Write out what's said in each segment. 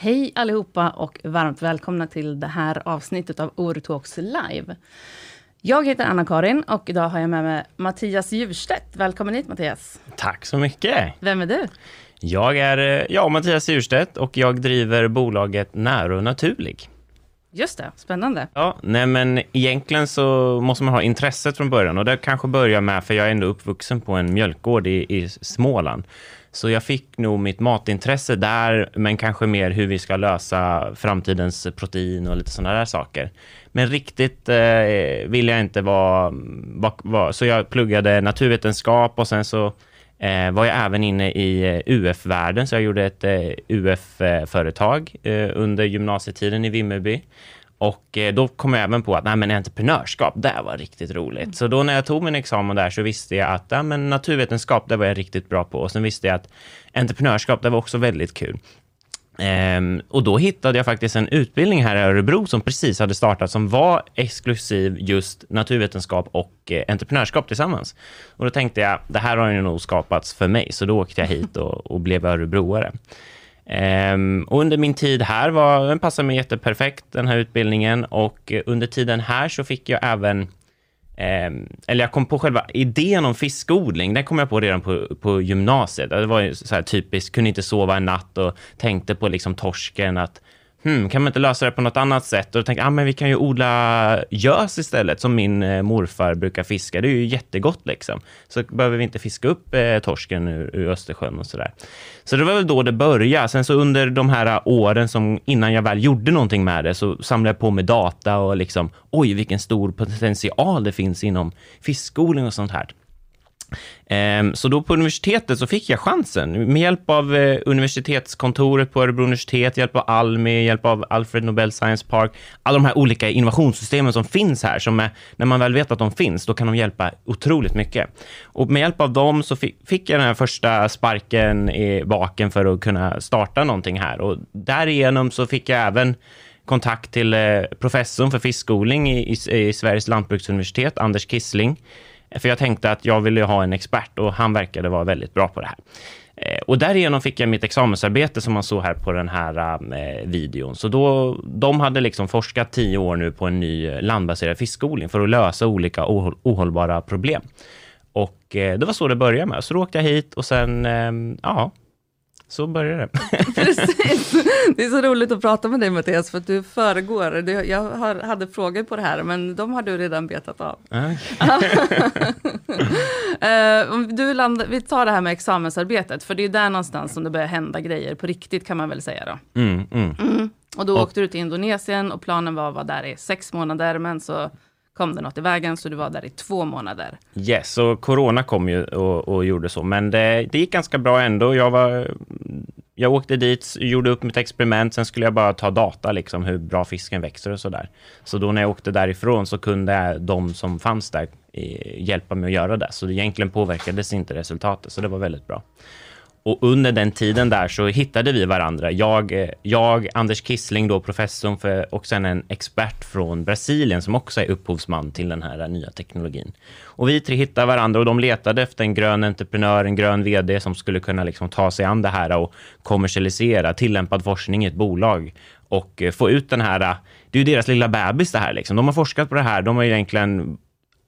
Hej allihopa och varmt välkomna till det här avsnittet av Orutalks live. Jag heter Anna-Karin och idag har jag med mig Mattias Djurstedt. Välkommen hit Mattias. Tack så mycket. Vem är du? Jag är eh, ja, Mattias Djurstedt och jag driver bolaget Nära och Naturlig. Just det, spännande. Ja, nej men egentligen så måste man ha intresset från början och det kanske börjar med, för jag är ändå uppvuxen på en mjölkgård i, i Småland. Så jag fick nog mitt matintresse där, men kanske mer hur vi ska lösa framtidens protein och lite sådana där saker. Men riktigt eh, vill jag inte vara, var, var, så jag pluggade naturvetenskap och sen så eh, var jag även inne i eh, UF-världen, så jag gjorde ett eh, UF-företag eh, under gymnasietiden i Vimmerby. Och eh, då kom jag även på att nej, men entreprenörskap, det var riktigt roligt. Mm. Så då när jag tog min examen där så visste jag att nej, men naturvetenskap, det var jag riktigt bra på. Och sen visste jag att entreprenörskap, det var också väldigt kul. Ehm, och då hittade jag faktiskt en utbildning här i Örebro som precis hade startat som var exklusiv just naturvetenskap och eh, entreprenörskap tillsammans. Och då tänkte jag, det här har ju nog skapats för mig, så då åkte jag hit och, och blev örebroare. Um, och under min tid här var, den passade mig jätteperfekt, den här utbildningen. Och eh, under tiden här så fick jag även, um, eller jag kom på själva idén om fiskodling, den kom jag på redan på, på gymnasiet. Det var ju så här typiskt, kunde inte sova en natt och tänkte på liksom torsken, att hmm, kan man inte lösa det på något annat sätt? Och då tänkte jag, ah, men vi kan ju odla gös istället, som min eh, morfar brukar fiska. Det är ju jättegott liksom. Så behöver vi inte fiska upp eh, torsken ur, ur Östersjön och sådär. Så det var väl då det började. Sen så under de här eh, åren som innan jag väl gjorde någonting med det så samlade jag på mig data och liksom, oj vilken stor potential det finns inom fiskodling och sånt här. Ehm, så då på universitetet så fick jag chansen. Med hjälp av eh, universitetskontoret på Örebro universitet, hjälp av Almi, hjälp av Alfred Nobel Science Park, alla de här olika innovationssystemen som finns här, som är, när man väl vet att de finns, då kan de hjälpa otroligt mycket. Och med hjälp av dem så fick jag den här första sparken i baken för att kunna starta någonting här. Och därigenom så fick jag även kontakt till eh, professorn för fiskodling i, i, i Sveriges lantbruksuniversitet, Anders Kissling, Eh, för jag tänkte att jag ville ha en expert och han verkade vara väldigt bra på det här. Eh, och därigenom fick jag mitt examensarbete som man såg här på den här eh, videon. Så då, de hade liksom forskat tio år nu på en ny landbaserad fiskodling för att lösa olika ohållbara problem. Och eh, det var så det började med. Så då åkte jag hit och sen, eh, ja, så börjar det. Precis. Det är så roligt att prata med dig Mattias, för att du föregår. Jag hade frågor på det här, men de har du redan betat av. Eh, du land, vi tar det här med examensarbetet, för det är där någonstans som det börjar hända grejer på riktigt kan man väl säga då. Mm, mm. Mm. Och då och, åkte du till Indonesien och planen var att vara där i sex månader, men så kom det något i vägen, så du var där i två månader. Yes, och corona kom ju och, och gjorde så, men det, det, gick ganska bra ändå. Jag, var, jag åkte dit, gjorde upp mitt experiment, sen skulle jag bara ta data, liksom hur bra fisken växer och så där. Så då när jag åkte därifrån så kunde de som fanns där eh, hjälpa mig att göra det, så egentligen påverkades inte resultatet, så det var väldigt bra. Och under den tiden där så hittade vi varandra. Jag, eh, jag Anders Kissling, då professorn för, och sen en expert från Brasilien som också är upphovsman till den här nya teknologin. Och vi tre hittade varandra och de letade efter en grön entreprenör, en grön vd som skulle kunna liksom ta sig an det här och kommersialisera tillämpad forskning i ett bolag och eh, få ut den här eh, det är ju deras lilla bebis det här. Liksom. De har forskat på det här. De har egentligen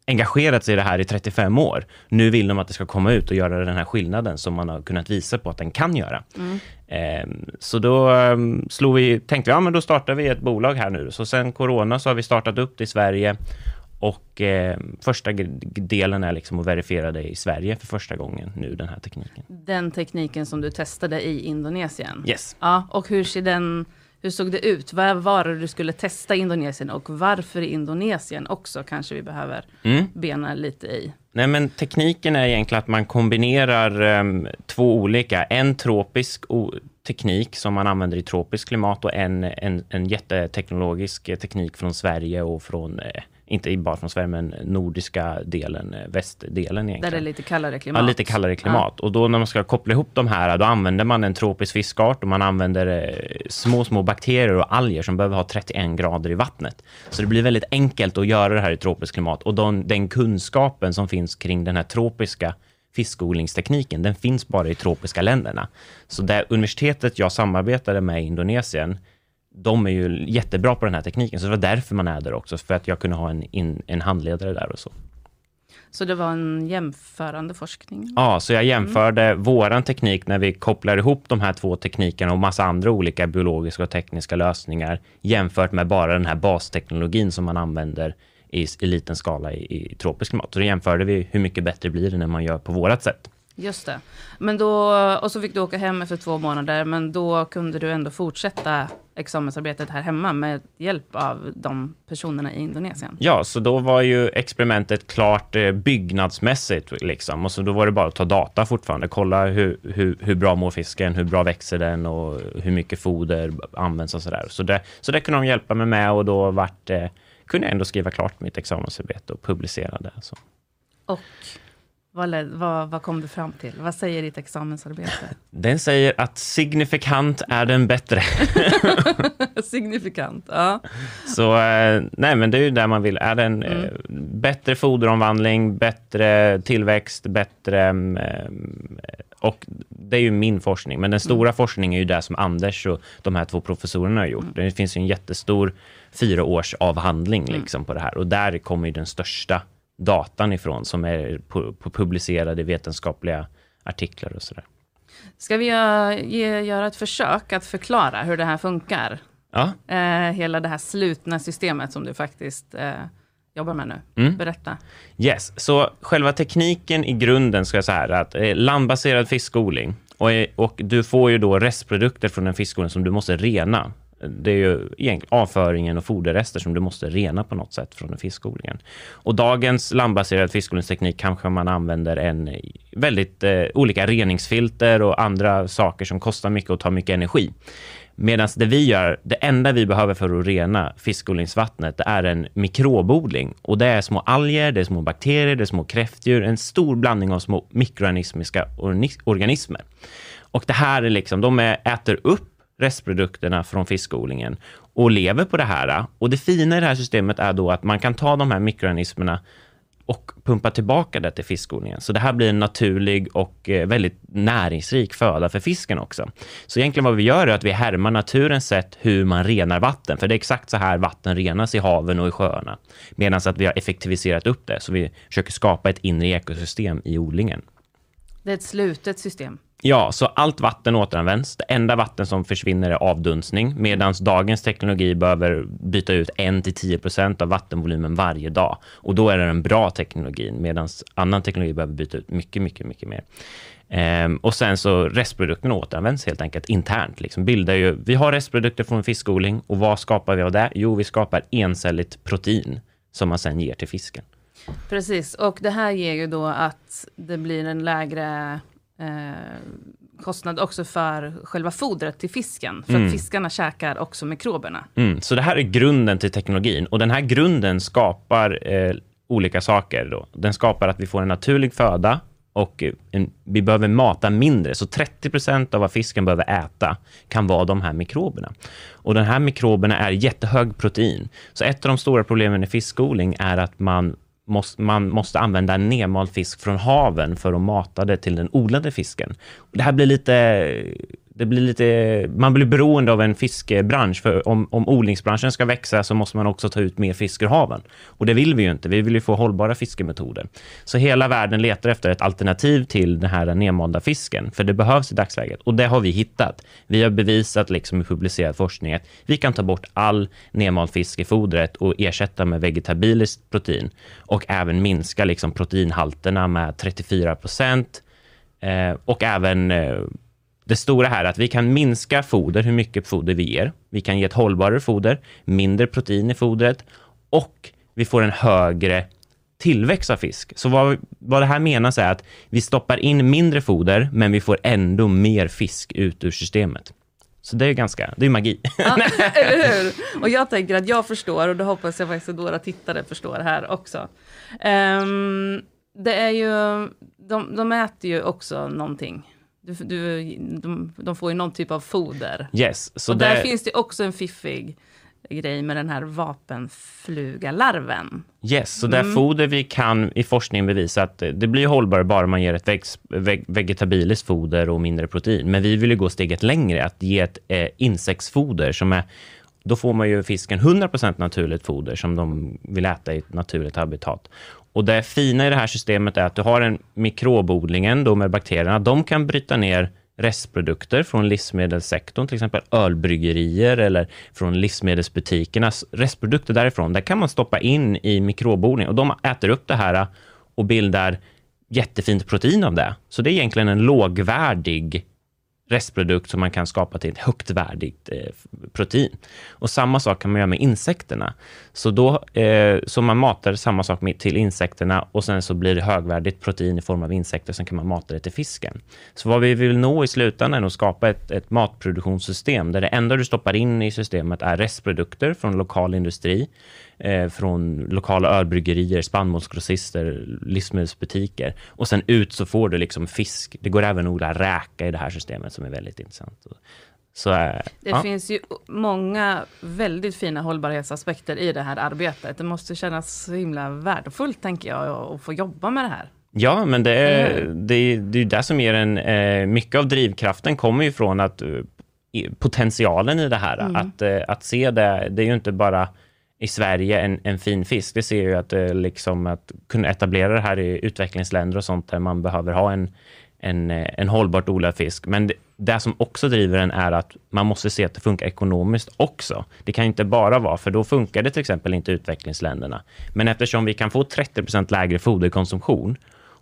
engagerat sig i det här i 35 år. Nu vill de att det ska komma ut och göra den här skillnaden som man har kunnat visa på att den kan göra. Mm. Eh, så då eh, slog vi, tänkte vi, ja men då startar vi ett bolag här nu. Så sen corona så har vi startat upp det i Sverige och eh, första delen är liksom att verifiera det i Sverige för första gången nu, den här tekniken. Den tekniken som du testade i Indonesien? Yes. Ja, och hur ser den hur såg det ut? Vad var det du skulle testa i Indonesien och varför i Indonesien också kanske vi behöver mm. bena lite i? Nej, men tekniken är egentligen att man kombinerar um, två olika. En tropisk teknik som man använder i tropiskt klimat och en, en, en jätteteknologisk teknik från Sverige och från eh, inte bara från Sverige, men nordiska delen, eh, västdelen egentligen. Där det är lite kallare klimat. Ja, lite kallare klimat. Ja. Och då när man ska koppla ihop de här, då använder man en tropisk fiskart och man använder eh, små, små bakterier och alger som behöver ha 31 grader i vattnet. Så det blir väldigt enkelt att göra det här i tropiskt klimat och de, den kunskapen som finns kring den här tropiska fiskodlingstekniken, den finns bara i tropiska länderna. Så det universitetet jag samarbetade med i Indonesien, de är ju jättebra på den här tekniken, så det var därför man är där också, för att jag kunde ha en, in, en handledare där och så. Så det var en jämförande forskning? Ja, så jag jämförde mm. våran teknik när vi kopplar ihop de här två teknikerna och massa andra olika biologiska och tekniska lösningar jämfört med bara den här basteknologin som man använder i, i liten skala i, i tropisk klimat. Så då jämförde vi hur mycket bättre blir det när man gör på vårat sätt. Just det. Men då, och så fick du åka hem efter två månader, men då kunde du ändå fortsätta examensarbetet här hemma med hjälp av de personerna i Indonesien? Ja, så då var ju experimentet klart eh, byggnadsmässigt, liksom. och så då var det bara att ta data fortfarande, kolla hur, hur, hur bra mår fisken, hur bra växer den och hur mycket foder används och sådär. Så det, så det kunde de hjälpa mig med och då vart, eh, kunde jag ändå skriva klart mitt examensarbete och publicera det. Så. Och vad, vad, vad, kom du fram till? Vad säger ditt examensarbete? Den säger att signifikant är den bättre. signifikant, ja. Så eh, nej, men det är ju där man vill. Är det en mm. eh, bättre foderomvandling, bättre tillväxt, bättre... Eh, och det är ju min forskning, men den stora mm. forskningen är ju det som Anders och de här två professorerna har gjort. Mm. Det finns ju en jättestor fyra års avhandling mm. liksom, på det här och där kommer ju den största datan ifrån som är på, på publicerade vetenskapliga artiklar och sådär. Ska vi ge, göra ett försök att förklara hur det här funkar? Ja. Eh, hela det här slutna systemet som du faktiskt eh, jobbar med nu. Mm. Berätta. Yes, så själva tekniken i grunden ska jag säga att eh, landbaserad fiskodling och, och du får ju då restprodukter från en fiskodling som du måste rena det är ju avföringen och foderrester som du måste rena på något sätt från fiskodlingen. Och dagens landbaserad fiskodlingsteknik kanske man använder en väldigt eh, olika reningsfilter och andra saker som kostar mycket och tar mycket energi. Medan det vi gör, det enda vi behöver för att rena fiskodlingsvattnet, det är en mikrobodling. Och det är små alger, det är små bakterier, det är små kräftdjur, en stor blandning av små mikroorganismiska organismer. Och det här är liksom, de äter upp restprodukterna från fiskodlingen och lever på det här. Och det fina i det här systemet är då att man kan ta de här mikroorganismerna och pumpa tillbaka det till fiskodlingen. Så det här blir en naturlig och eh, väldigt näringsrik föda för fisken också. Så egentligen vad vi gör är att vi härmar naturens sätt hur man renar vatten, för det är exakt så här vatten renas i haven och i sjöarna. Medan att vi har effektiviserat upp det, så vi försöker skapa ett inre ekosystem i odlingen. Det är ett slutet system. Ja, så allt vatten återanvänds. Det enda vatten som försvinner är avdunstning, medan dagens teknologi behöver byta ut 1-10% av vattenvolymen varje dag. Och då är det den bra teknologin, medan annan teknologi behöver byta ut mycket, mycket, mycket mer. Ehm, och sen så restprodukterna återanvänds helt enkelt internt. Liksom bildar ju, vi har restprodukter från fiskodling och vad skapar vi av det? Jo, vi skapar encelligt protein som man sen ger till fisken. Precis, och det här ger ju då att det blir en lägre eh, kostnad också för själva fodret till fisken. För mm. att fiskarna käkar också mikroberna. Mm. Så det här är grunden till teknologin och den här grunden skapar eh, olika saker. Då. Den skapar att vi får en naturlig föda och en, vi behöver mata mindre. Så 30 procent av vad fisken behöver äta kan vara de här mikroberna. Och de här mikroberna är jättehög protein. Så ett av de stora problemen i fiskodling är att man måste, man måste använda nedmald fisk från haven för att mata det till den odlade fisken. Det här blir lite det blir lite, man blir beroende av en fiskebransch, för om, om odlingsbranschen ska växa så måste man också ta ut mer fisk ur haven. Och det vill vi ju inte, vi vill ju få hållbara fiskemetoder. Så hela världen letar efter ett alternativ till den här nedmalda fisken, för det behövs i dagsläget. Och det har vi hittat. Vi har bevisat liksom i publicerad forskning att vi kan ta bort all nedmald fisk i fodret och ersätta med vegetabiliskt protein och även minska liksom proteinhalterna med 34 procent eh, och även eh, det stora här är att vi kan minska foder, hur mycket foder vi ger. Vi kan ge ett hållbarare foder, mindre protein i fodret och vi får en högre tillväxt av fisk. Så vad, vad det här menas är att vi stoppar in mindre foder, men vi får ändå mer fisk ut ur systemet. Så det är ganska, det är magi. Ja, eller hur? Och jag tänker att jag förstår, och det hoppas jag faktiskt att våra tittare förstår här också. Um, det är ju, de, de äter ju också någonting. Du, du, de, de får ju någon typ av foder. Yes, så och det... där finns det också en fiffig grej med den här vapenflugalarven. Yes, så det mm. foder vi kan i forskningen bevisa att det blir hållbart bara man ger ett veg vegetabiliskt foder och mindre protein. Men vi vill ju gå steget längre, att ge ett eh, insektsfoder som är då får man ju fisken 100% naturligt foder som de vill äta i ett naturligt habitat. Och det fina i det här systemet är att du har en mikrobodlingen då med bakterierna. De kan bryta ner restprodukter från livsmedelssektorn, till exempel ölbryggerier eller från livsmedelsbutikernas restprodukter därifrån. Där kan man stoppa in i mikrobodling och de äter upp det här och bildar jättefint protein av det. Så det är egentligen en lågvärdig restprodukt som man kan skapa till ett högt värdigt eh, protein. Och samma sak kan man göra med insekterna. Så då, eh, så man matar samma sak med, till insekterna och sen så blir det högvärdigt protein i form av insekter, sen kan man mata det till fisken. Så vad vi vill nå i slutändan är att skapa ett, ett matproduktionssystem där det enda du stoppar in i systemet är restprodukter från lokal industri, eh, från lokala ölbryggerier, spannmålsgrossister, livsmedelsbutiker. Och sen ut så får du liksom fisk. Det går även att odla räka i det här systemet som är väldigt intressant. Så, eh, det ja. finns ju många väldigt fina hållbarhetsaspekter i det här arbetet. Det måste kännas så himla värdefullt, tänker jag, att få jobba med det här. Ja, men det är, mm. det, det är det som ger en... Eh, mycket av drivkraften kommer ju från att eh, potentialen i det här. Mm. Att, eh, att se det, det är ju inte bara i Sverige en, en fin fisk. Det ser ju att, eh, liksom, att kunna etablera det här i utvecklingsländer och sånt där man behöver ha en, en, eh, en hållbart odlad fisk. Men det, det som också driver den är att man måste se att det funkar ekonomiskt också. Det kan inte bara vara, för då funkar det till exempel inte utvecklingsländerna. Men eftersom vi kan få 30% lägre foderkonsumtion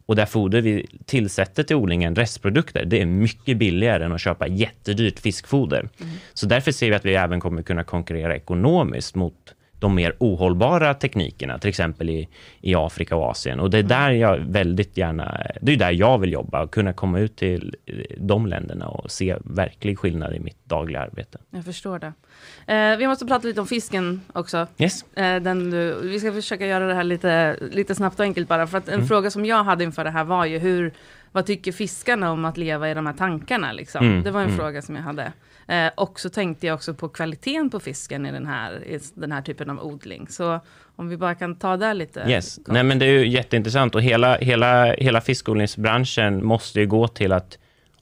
och det foder vi tillsätter till odlingen, restprodukter, det är mycket billigare än att köpa jättedyrt fiskfoder. Mm. Så därför ser vi att vi även kommer kunna konkurrera ekonomiskt mot de mer ohållbara teknikerna, till exempel i, i Afrika och Asien. Och det är mm. där jag väldigt gärna, det är där jag vill jobba och kunna komma ut till de länderna och se verklig skillnad i mitt dagliga arbete. Jag förstår det. Eh, vi måste prata lite om fisken också. Yes. Eh, den du, vi ska försöka göra det här lite, lite snabbt och enkelt bara, för att en mm. fråga som jag hade inför det här var ju hur, vad tycker fiskarna om att leva i de här tankarna? Liksom? Mm. Det var en mm. fråga som jag hade. Eh, och så tänkte jag också på kvaliteten på fisken i den här, i den här typen av odling. Så om vi bara kan ta det lite. Yes. Nej, men det är ju jätteintressant och hela, hela, hela fiskodlingsbranschen måste ju gå till att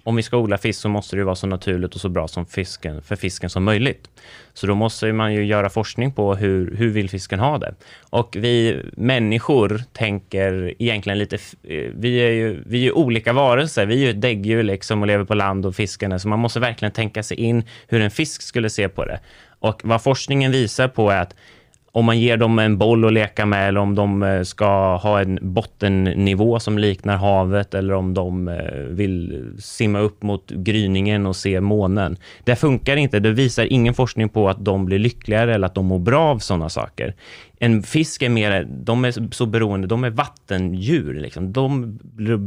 om vi ska odla fisk så måste det vara så naturligt och så bra som fisken, för fisken som möjligt. Så då måste man ju göra forskning på hur, hur vill fisken ha det. Och vi människor tänker egentligen lite... Eh, vi är ju, vi är ju olika varelser. Vi är ju ett däggdjur liksom och lever på land och fiskarna. Så man måste verkligen tänka sig in hur en fisk skulle se på det. Och vad forskningen visar på är att om man ger dem en boll att leka med eller om de eh, ska ha en bottennivå som liknar havet eller om de eh, vill simma upp mot gryningen och se månen. Det funkar inte. Det visar ingen forskning på att de blir lyckligare eller att de mår bra av sådana saker. En fisk är mer, de är så beroende, de är vattendjur. Liksom. De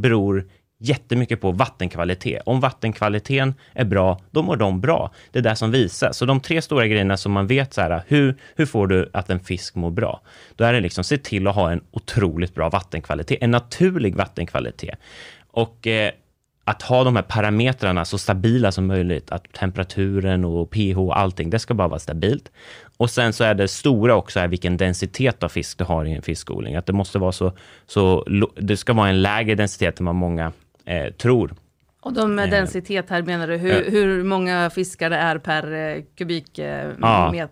beror jättemycket på vattenkvalitet. Om vattenkvaliteten är bra, då mår de bra. Det är det som visas. Så de tre stora grejerna som man vet, så här, hur, hur får du att en fisk mår bra? Då är det liksom, se till att ha en otroligt bra vattenkvalitet, en naturlig vattenkvalitet. Och eh, att ha de här parametrarna så stabila som möjligt, att temperaturen och pH och allting, det ska bara vara stabilt. Och sen så är det stora också är vilken densitet av fisk du har i en fiskodling. Att det måste vara så, så det ska vara en lägre densitet än vad många eh, tror. Och de med eh, densitet här menar du hur, hur många fiskar det är per eh, kubikmeter?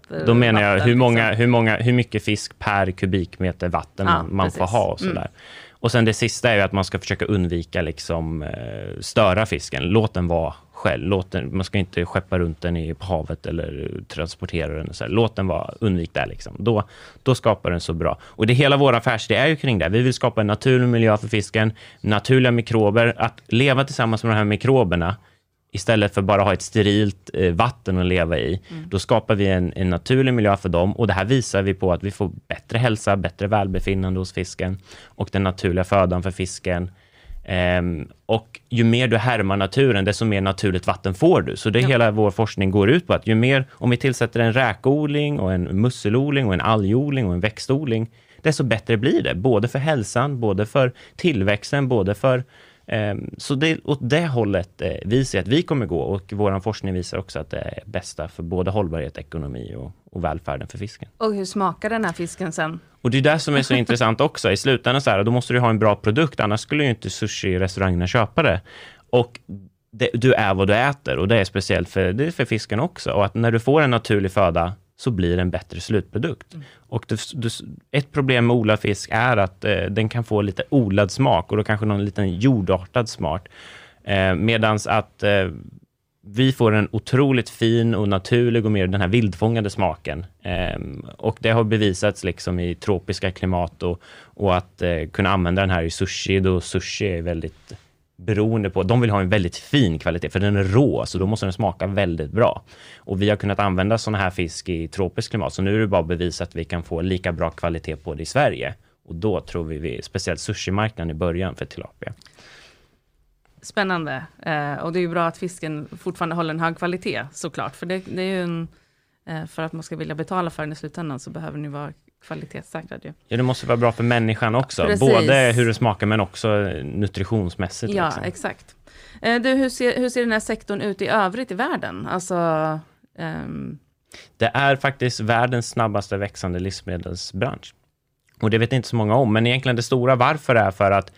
Ja, då menar jag hur, många, liksom? hur, många, hur mycket fisk per kubikmeter vatten ja, man precis. får ha och sådär. Mm. Och sen det sista är ju att man ska försöka undvika liksom eh, störa fisken. Låt den vara själv. Låt den, man ska inte skeppa runt den i, havet eller transportera den. Så här. Låt den vara, undvik det. Liksom. Då, då skapar den så bra. Och det hela vår affärsidé är ju kring det. Vi vill skapa en naturlig miljö för fisken, naturliga mikrober. Att leva tillsammans med de här mikroberna istället för bara ha ett sterilt eh, vatten att leva i, mm. då skapar vi en, en, naturlig miljö för dem och det här visar vi på att vi får bättre hälsa, bättre välbefinnande hos fisken och den naturliga födan för fisken. Um, och ju mer du härmar naturen, desto mer naturligt vatten får du. Så det ja. hela vår forskning går ut på att ju mer, om vi tillsätter en räkodling och en musselodling och en algodling och en växtodling, desto bättre blir det. Både för hälsan, både för tillväxten, både för så det, åt det hållet eh, vi ser att vi kommer gå och vår forskning visar också att det är bästa för både hållbarhet, ekonomi och, och välfärden för fisken. Och hur smakar den här fisken sen? Och det är det som är så intressant också. I slutändan så här, då måste du ha en bra produkt, annars skulle ju inte sushi-restaurangerna köpa det. Och det, du är vad du äter och det är speciellt för, det är för fisken också. Och att när du får en naturlig föda så blir det en bättre slutprodukt. Mm. Och det, det, ett problem med odlad fisk är att eh, den kan få lite odlad smak och då kanske någon liten jordartad smak. Eh, medans att eh, vi får en otroligt fin och naturlig och mer den här vildfångade smaken. Eh, och det har bevisats liksom i tropiska klimat och, och att eh, kunna använda den här i sushi, då sushi är väldigt beroende på, de vill ha en väldigt fin kvalitet, för den är rå, så då måste den smaka väldigt bra. Och vi har kunnat använda sådana här fisk i tropiskt klimat, så nu är det bara bevis att vi kan få lika bra kvalitet på det i Sverige. Och då tror vi, vi speciellt sushimarknaden i början för tilapia. Spännande. Eh, och det är ju bra att fisken fortfarande håller en hög kvalitet såklart. För det, det är ju en, eh, för att man ska vilja betala för den i slutändan så behöver ni vara kvalitetssäkrad ju. Ja, det måste vara bra för människan också. Precis. Både hur det smakar men också nutritionsmässigt. Ja, liksom. exakt. Eh, du, hur, ser, hur ser den här sektorn ut i övrigt i världen? Alltså, um... Det är faktiskt världens snabbaste växande livsmedelsbransch. Och det vet inte så många om, men egentligen det stora varför är för att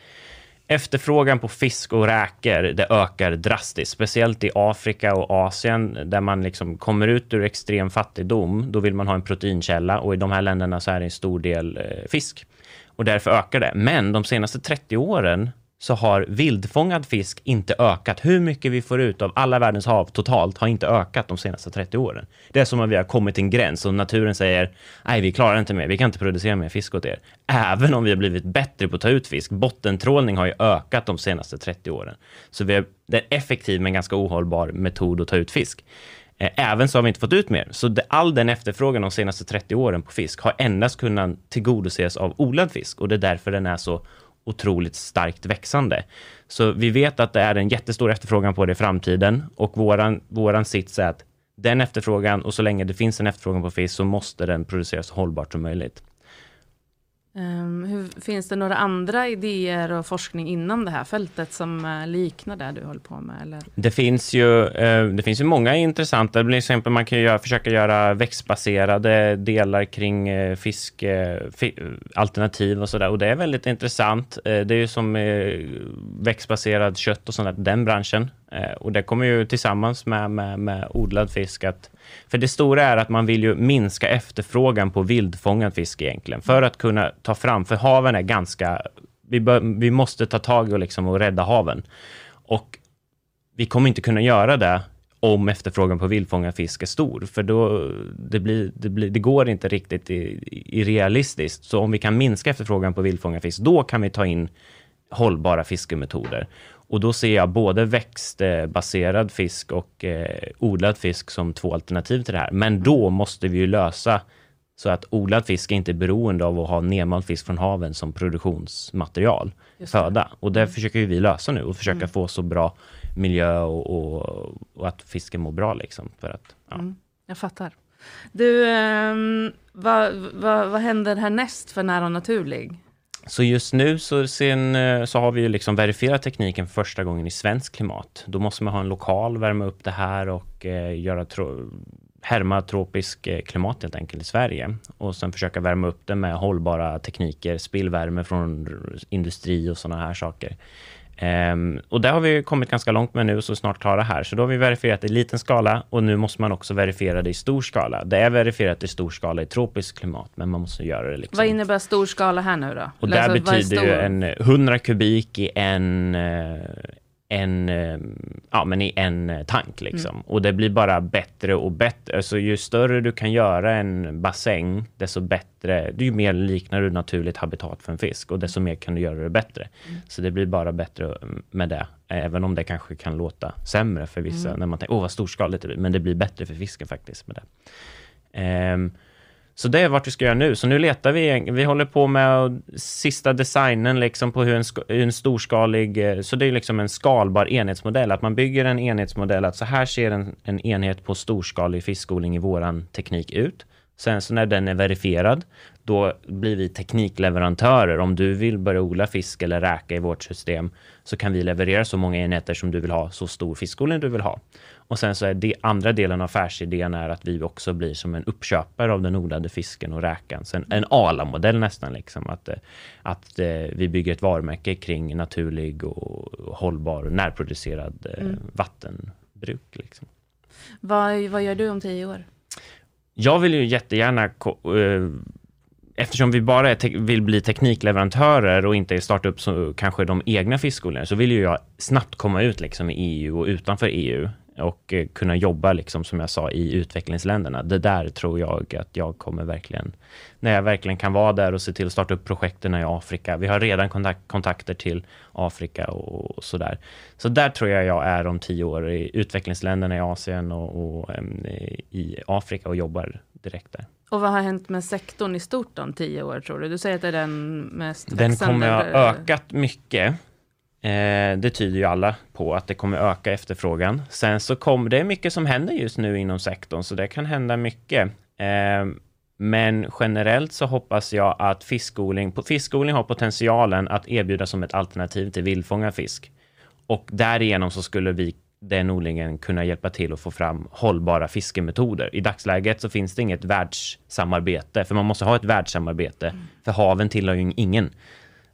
Efterfrågan på fisk och räkor det ökar drastiskt, speciellt i Afrika och Asien där man liksom kommer ut ur extrem fattigdom. Då vill man ha en proteinkälla och i de här länderna så är det en stor del eh, fisk och därför ökar det. Men de senaste 30 åren så har vildfångad fisk inte ökat. Hur mycket vi får ut av alla världens hav totalt har inte ökat de senaste 30 åren. Det är som att vi har kommit till en gräns och naturen säger nej, vi klarar inte mer, vi kan inte producera mer fisk åt er. Även om vi har blivit bättre på att ta ut fisk. Bottentrålning har ju ökat de senaste 30 åren. Så vi är, det är en effektiv men ganska ohållbar metod att ta ut fisk. Eh, även så har vi inte fått ut mer. Så det, all den efterfrågan de senaste 30 åren på fisk har endast kunnat tillgodoses av odlad fisk och det är därför den är så otroligt starkt växande. Så vi vet att det är en jättestor efterfrågan på det i framtiden och våran, våran sits är att den efterfrågan och så länge det finns en efterfrågan på fisk så måste den produceras så hållbart som möjligt. Um, hur, finns det några andra idéer och forskning inom det här fältet som uh, liknar det du håller på med? Eller? Det finns ju, uh, det finns ju många intressanta, till exempel man kan ju göra, försöka göra växtbaserade delar kring eh, uh, fiskalternativ fi, och sådär och det är väldigt intressant. det är ju som växtbaserad kött och sånt den branschen. och det kommer ju tillsammans med, med, med odlad fisk att för det stora är att man vill ju minska efterfrågan på vildfångad fisk egentligen, för att kunna ta fram, för haven är ganska, vi, bör, vi måste ta tag och, liksom och rädda haven. Och vi kommer inte kunna göra det om efterfrågan på vildfångad fisk är stor, för då det, blir, det, blir, det går inte riktigt i, i realistiskt. Så om vi kan minska efterfrågan på vildfångad fisk, då kan vi ta in hållbara fiskemetoder. Och då ser jag både växtbaserad fisk och eh, odlad fisk som två alternativ till det här. Men då måste vi ju lösa så att odlad fisk är inte beroende av att ha nedmald fisk från haven som produktionsmaterial, föda. Och det mm. försöker vi lösa nu och försöka mm. få så bra miljö och, och, och, att fisken mår bra. Liksom, för att, ja. mm, jag fattar. Du, eh, vad, vad, vad händer härnäst för Nära och Naturlig? Så just nu så, sen, eh, så har vi ju liksom verifierat tekniken för första gången i svensk klimat. Då måste man ha en lokal, värma upp det här och eh, göra tro, härma tropisk eh, klimat helt enkelt i Sverige. Och sen försöka värma upp det med hållbara tekniker, spillvärme från industri och sådana här saker. Um, och där har vi kommit ganska långt med nu, så snart klara här. Så då har vi verifierat i liten skala och nu måste man också verifiera det i stor skala. Det är verifierat i stor skala i tropiskt klimat, men man måste göra det liksom. Vad innebär stor skala här nu då? Och där betyder ju en 100 kubik i en, eh, en, eh, ja, men i en eh, tank. Liksom. Mm. Och det blir bara bättre och bättre. Alltså, ju större du kan göra en bassäng, desto bättre, ju mer liknar du naturligt habitat för en fisk och desto mer kan du göra det bättre. Mm. Så det blir bara bättre med det, även om det kanske kan låta sämre för vissa mm. när man tänker, åh vad storskaligt det blir, men det blir bättre för fisken faktiskt med det. Um, så det är vart vi ska göra nu. Så nu letar vi, vi håller på med sista designen liksom på hur en, en storskalig, eh, så det är liksom en skalbar enhetsmodell, att man bygger en enhetsmodell, att så här ser en, en enhet på storskalig fiskodling i våran teknik ut. Sen så när den är verifierad, då blir vi teknikleverantörer. Om du vill börja odla fisk eller räka i vårt system så kan vi leverera så många enheter som du vill ha, så stor fiskodling du vill ha. Och sen så är det andra delen av affärsidén är att vi också blir som en uppköpare av den odlade fisken och räkan. Sen en ALA-modell nästan, liksom att, eh, att eh, vi bygger ett varumärke kring naturlig och hållbar närproducerad eh, mm. vattenbruk. Liksom. Vad, vad gör du om tio år? Jag vill ju jättegärna eftersom vi bara vill bli teknikleverantörer och inte starta upp så, kanske de egna fiskodlingarna, så vill ju jag snabbt komma ut liksom i EU och utanför EU och eh, kunna jobba, liksom, som jag sa, i utvecklingsländerna. Det där tror jag att jag kommer verkligen, när jag verkligen kan vara där och se till att starta upp projekten i Afrika. Vi har redan kontakt, kontakter till Afrika och, och sådär. Så där tror jag jag är om tio år i utvecklingsländerna i Asien och, och um, i Afrika och jobbar direkt där. Och vad har hänt med sektorn i stort om tio år tror du? Du säger att det är den mest Den kommer att ha ökat mycket. Eh, det tyder ju alla på att det kommer öka efterfrågan. Sen så kommer det är mycket som händer just nu inom sektorn, så det kan hända mycket. Eh, men generellt så hoppas jag att fiskodling, fiskodling har potentialen att erbjuda som ett alternativ till vildfångad fisk. Och därigenom så skulle vi den odlingen kunna hjälpa till att få fram hållbara fiskemetoder. I dagsläget så finns det inget världssamarbete, för man måste ha ett världssamarbete, mm. för haven tillhör ju ingen.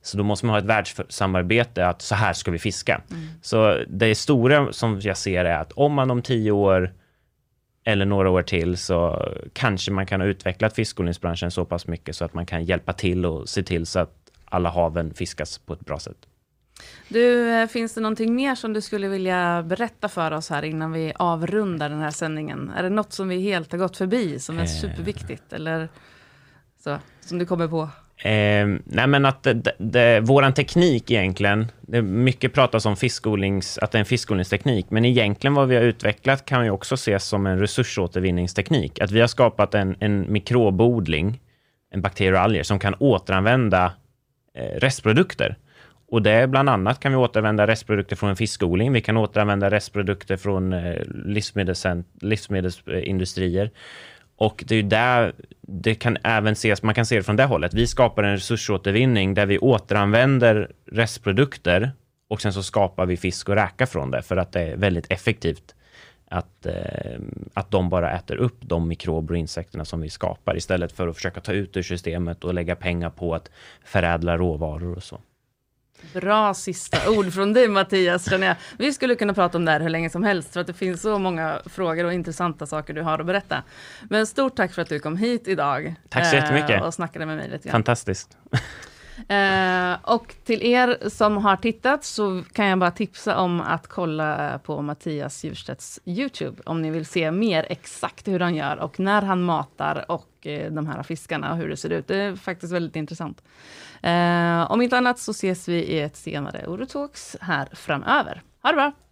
Så då måste man ha ett världssamarbete att så här ska vi fiska. Mm. Så det stora som jag ser är att om man om tio år eller några år till så kanske man kan ha utvecklat fiskodlingsbranschen så pass mycket så att man kan hjälpa till och se till så att alla haven fiskas på ett bra sätt. Du, eh, finns det någonting mer som du skulle vilja berätta för oss här innan vi avrundar den här sändningen? Är det något som vi helt har gått förbi som är eh. superviktigt eller så, som du kommer på? Eh, nej men att det, det, våran teknik egentligen, det mycket pratas om fiskodlings, att det är en fiskodlingsteknik, men egentligen vad vi har utvecklat kan ju också ses som en resursåtervinningsteknik. Att vi har skapat en, en mikrobodling, en bakterie och alger, som kan återanvända eh, restprodukter. Och det är bland annat kan vi återanvända restprodukter från en fiskodling. Vi kan återanvända restprodukter från eh, livsmedels, livsmedelsindustrier. Och det är där det kan även ses, man kan se det från det hållet. Vi skapar en resursåtervinning där vi återanvänder restprodukter och sen så skapar vi fisk och räka från det för att det är väldigt effektivt att, eh, att de bara äter upp de mikrober och insekterna som vi skapar istället för att försöka ta ut ur systemet och lägga pengar på att förädla råvaror och så. Bra sista ord från dig Mattias, känner jag. Vi skulle kunna prata om det här hur länge som helst, för att det finns så många frågor och intressanta saker du har att berätta. Men stort tack för att du kom hit idag. Tack så jättemycket. Och snackade med mig lite grann. Fantastiskt. Eh, och till er som har tittat så kan jag bara tipsa om att kolla på Mattias Djurstedts YouTube om ni vill se mer exakt hur han gör och när han matar och eh, de här fiskarna och hur det ser ut. Det är faktiskt väldigt intressant. Eh, om inte annat så ses vi i ett senare Orotalks här framöver. Ha det bra!